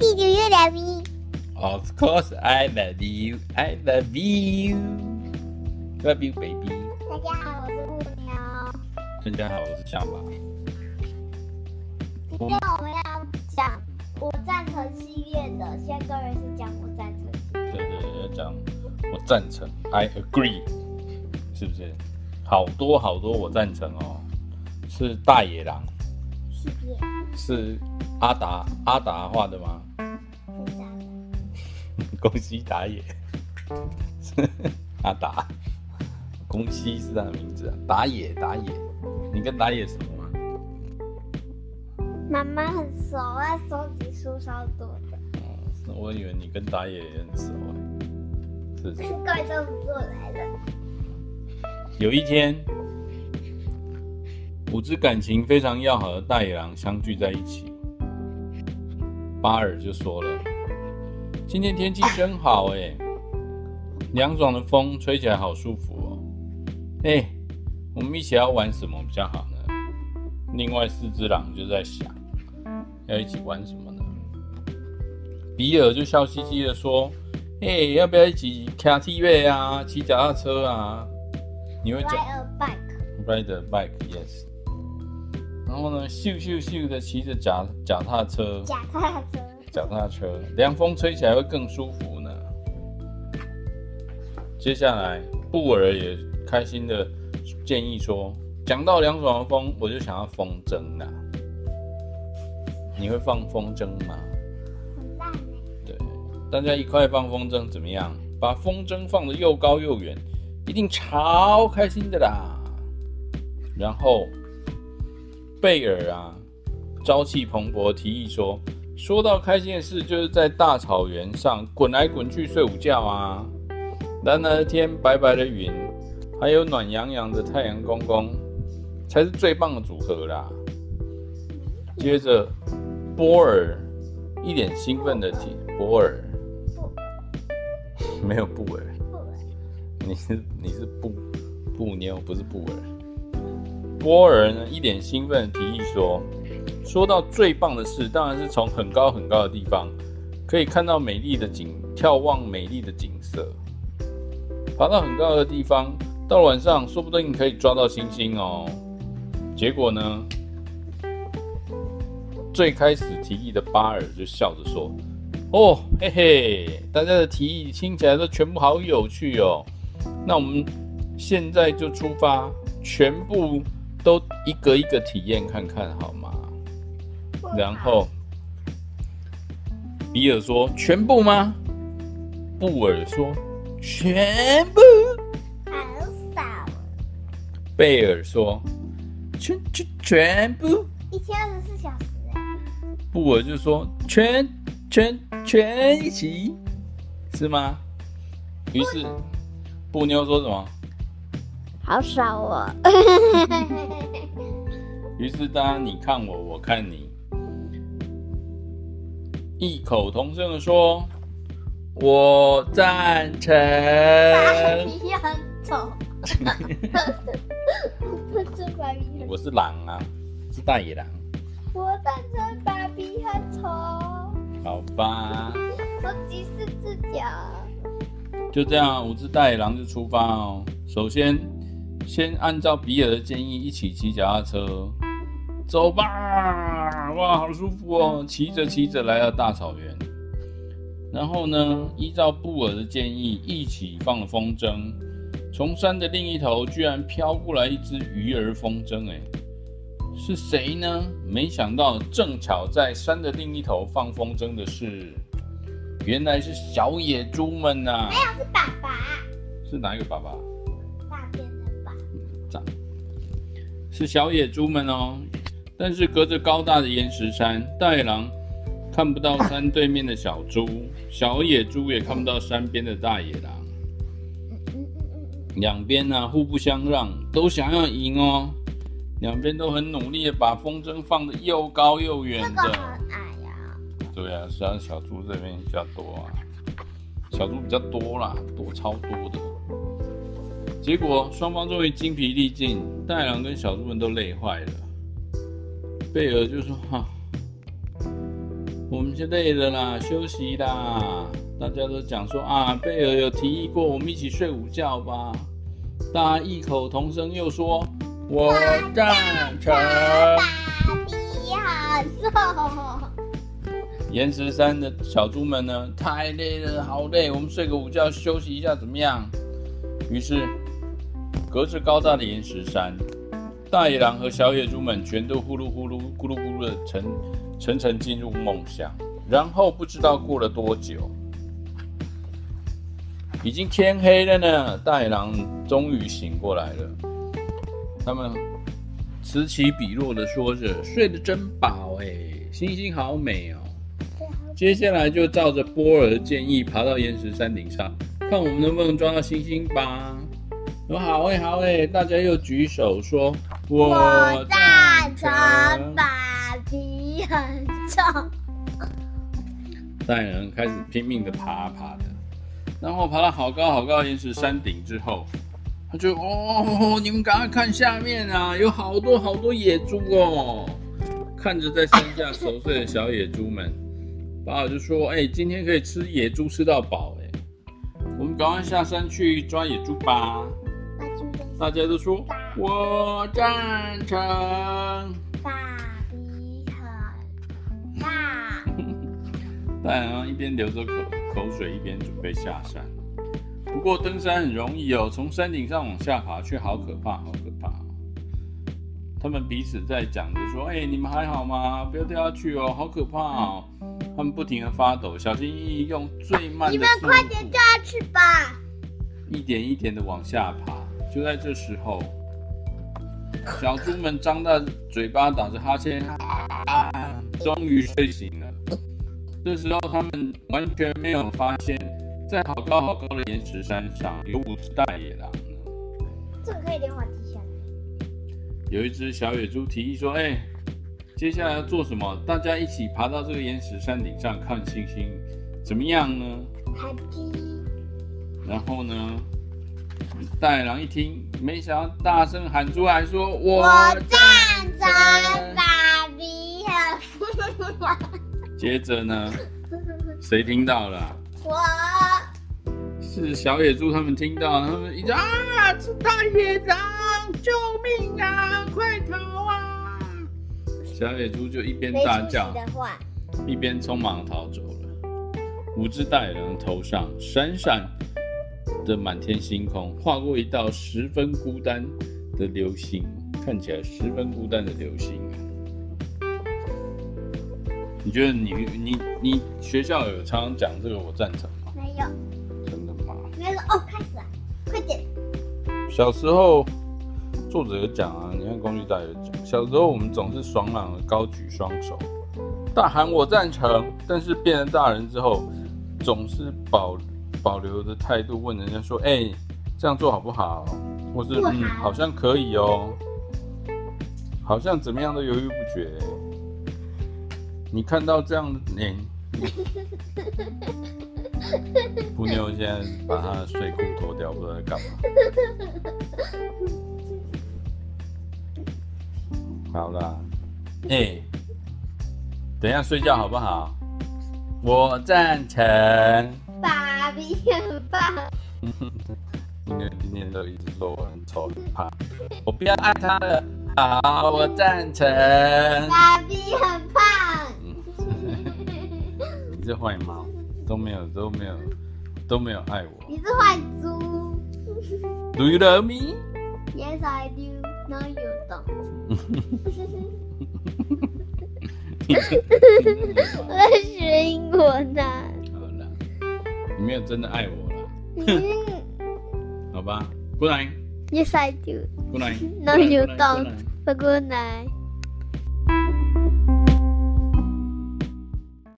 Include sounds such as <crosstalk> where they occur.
弟弟月亮 V。Of course, I love you. I love you. Love you, baby. 大家好，我是布妞。大家好，我是小马。今天我们要讲我赞成系列的，现在当然是讲我赞成。对对对，要讲我赞成，I agree，是不是？好多好多我赞成哦，是大野狼，系列是阿达阿达画的吗？是啥？宫西达也，<laughs> 阿达，宫西是他的名字啊。打野打野，你跟打野什么吗？妈妈很熟啊，收集书超多的。哦，我以为你跟打野也很熟哎，是是。怪都不过来了。有一天，五只感情非常要好的大野狼相聚在一起，巴尔就说了。今天天气真好哎，凉爽的风吹起来好舒服哦。哎，我们一起要玩什么比较好呢？另外四只狼就在想，要一起玩什么呢？比尔就笑嘻嘻的说：“哎，要不要一起骑 T V 啊，骑脚踏车啊？你会 Ride a bike。Ride a bike, yes。然后呢，咻咻咻的骑着脚脚踏车。脚踏车。脚踏车，凉风吹起来会更舒服呢。接下来，布尔也开心的建议说：“讲到凉爽的风，我就想要风筝啦。你会放风筝吗？”很烂欸。对，大家一块放风筝怎么样？把风筝放得又高又远，一定超开心的啦。然后，贝尔啊，朝气蓬勃提议说。说到开心的事，就是在大草原上滚来滚去睡午觉啊！蓝蓝的天，白白的云，还有暖洋洋的太阳公公，才是最棒的组合啦。接着，波尔一脸兴奋的提，波尔，<laughs> 没有布尔，你是你是布布妞，不是布尔。波尔呢，一脸兴奋的提议说。说到最棒的事，当然是从很高很高的地方可以看到美丽的景，眺望美丽的景色。爬到很高的地方，到了晚上，说不定可以抓到星星哦。结果呢，最开始提议的巴尔就笑着说：“哦，嘿嘿，大家的提议听起来都全部好有趣哦。那我们现在就出发，全部都一个一个体验看看，好吗？”然后，比尔说：“全部吗？”布尔说：“全部。”好少。贝尔说：“全全全部。”一天二十四小时。布尔就说：“全全全一起，是吗？”于是布妞说什么？好少哦。<laughs> 于是大家你看我，我看你。异口同声的说：“我赞成。”芭比很丑。我是狼啊，是大野狼。我赞成芭比很丑。好吧。<laughs> 我几是只脚。就这样，五只大野狼就出发哦。首先，先按照比尔的建议，一起骑脚踏车。走吧，哇，好舒服哦！骑着骑着来到大草原，然后呢，依照布尔的建议，一起放了风筝。从山的另一头，居然飘过来一只鱼儿风筝，哎，是谁呢？没想到，正巧在山的另一头放风筝的是，原来是小野猪们呐、啊！没有，是爸爸。是哪一个爸爸？是小野猪们哦。但是隔着高大的岩石山，大野狼看不到山对面的小猪，小野猪也看不到山边的大野狼。两边呢互不相让，都想要赢哦。两边都很努力的把风筝放得又高又远的。这个很矮呀。对啊，实际上小猪这边比较多啊，小猪比较多啦，多超多的。结果双方终于精疲力尽，大野狼跟小猪们都累坏了。贝尔就说：“哈，我们就累了啦，休息啦。大家都讲说啊，贝尔有提议过，我们一起睡午觉吧。大家异口同声又说，我赞成。爸比好瘦。岩石山的小猪们呢，太累了，好累，我们睡个午觉，休息一下怎么样？于是，隔着高大的岩石山，大野狼和小野猪们全都呼噜呼噜、咕噜咕噜的沉沉沉进入梦乡。然后不知道过了多久，已经天黑了呢。大野狼终于醒过来了，他们此起彼落的说着：“睡得真饱哎，星星好美哦。”接下来就照着波尔的建议，爬到岩石山顶上，看我们能不能抓到星星吧。说好哎，好哎，大家又举手说：“我赞成。”爸比很重。大人开始拼命的爬爬的，然后爬到好高好高的岩石山顶之后，他就哦，你们赶快看下面啊，有好多好多野猪哦。看着在山下熟睡的小野猪们。爸爸就说：“哎、今天可以吃野猪吃到饱哎，我们赶快下山去抓野猪吧。”大家都说：“我赞成。”爸比很大。大野狼一边流着口口水，一边准备下山。不过登山很容易哦，从山顶上往下爬却好可怕，好可怕。他们彼此在讲着说：“哎、欸，你们还好吗？不要掉下去哦，好可怕哦。”他们不停的发抖，小心翼翼用最慢的速度，你们快点掉下去吧！一点一点的往下爬。就在这时候，小猪们张大嘴巴，打着哈欠，啊，终于睡醒了。这时候，他们完全没有发现，在好高好高的岩石山上有五只大野狼。这个可以连环机下来。有一只小野猪提议说：“哎、欸。”接下来要做什么？大家一起爬到这个岩石山顶上看星星，怎么样呢？好的。然后呢？大野狼一听，没想到大声喊出来说：“我赞成爸比和。”接着呢？<laughs> 谁听到了？我。是小野猪他们听到，他们一直啊，是大野狼！救命啊！快逃啊！小野猪就一边大叫，一边匆忙逃走了。五只大野狼头上闪闪的满天星空，划过一道十分孤单的流星，看起来十分孤单的流星。你觉得你你你学校有常常讲这个，我赞成吗？没有。真的吗？没有。哦，开始了，快点。小时候。作者有讲啊，你看工具大有讲，小时候我们总是爽朗的高举双手，大喊我赞成，但是变成大人之后，总是保保留的态度问人家说，哎、欸，这样做好不好？或是嗯，好像可以哦，好像怎么样都犹豫不决。你看到这样的脸，布妞现在把他的睡裤脱掉，不知道在干嘛。好啦，哎、欸，等一下睡觉好不好？我赞成。爸比很棒。因为今天都一直说我很丑很胖，我不要爱他了。好，我赞成。爸比很胖。你是坏猫，都没有都没有都没有爱我。你是坏猪。Do you love me? Yes, I do. No, you don't. <laughs> <laughs> 我在学英文呢。你没有真的爱我了。好吧，Good night. Yes, I do. Good night. No, you don't. Good night.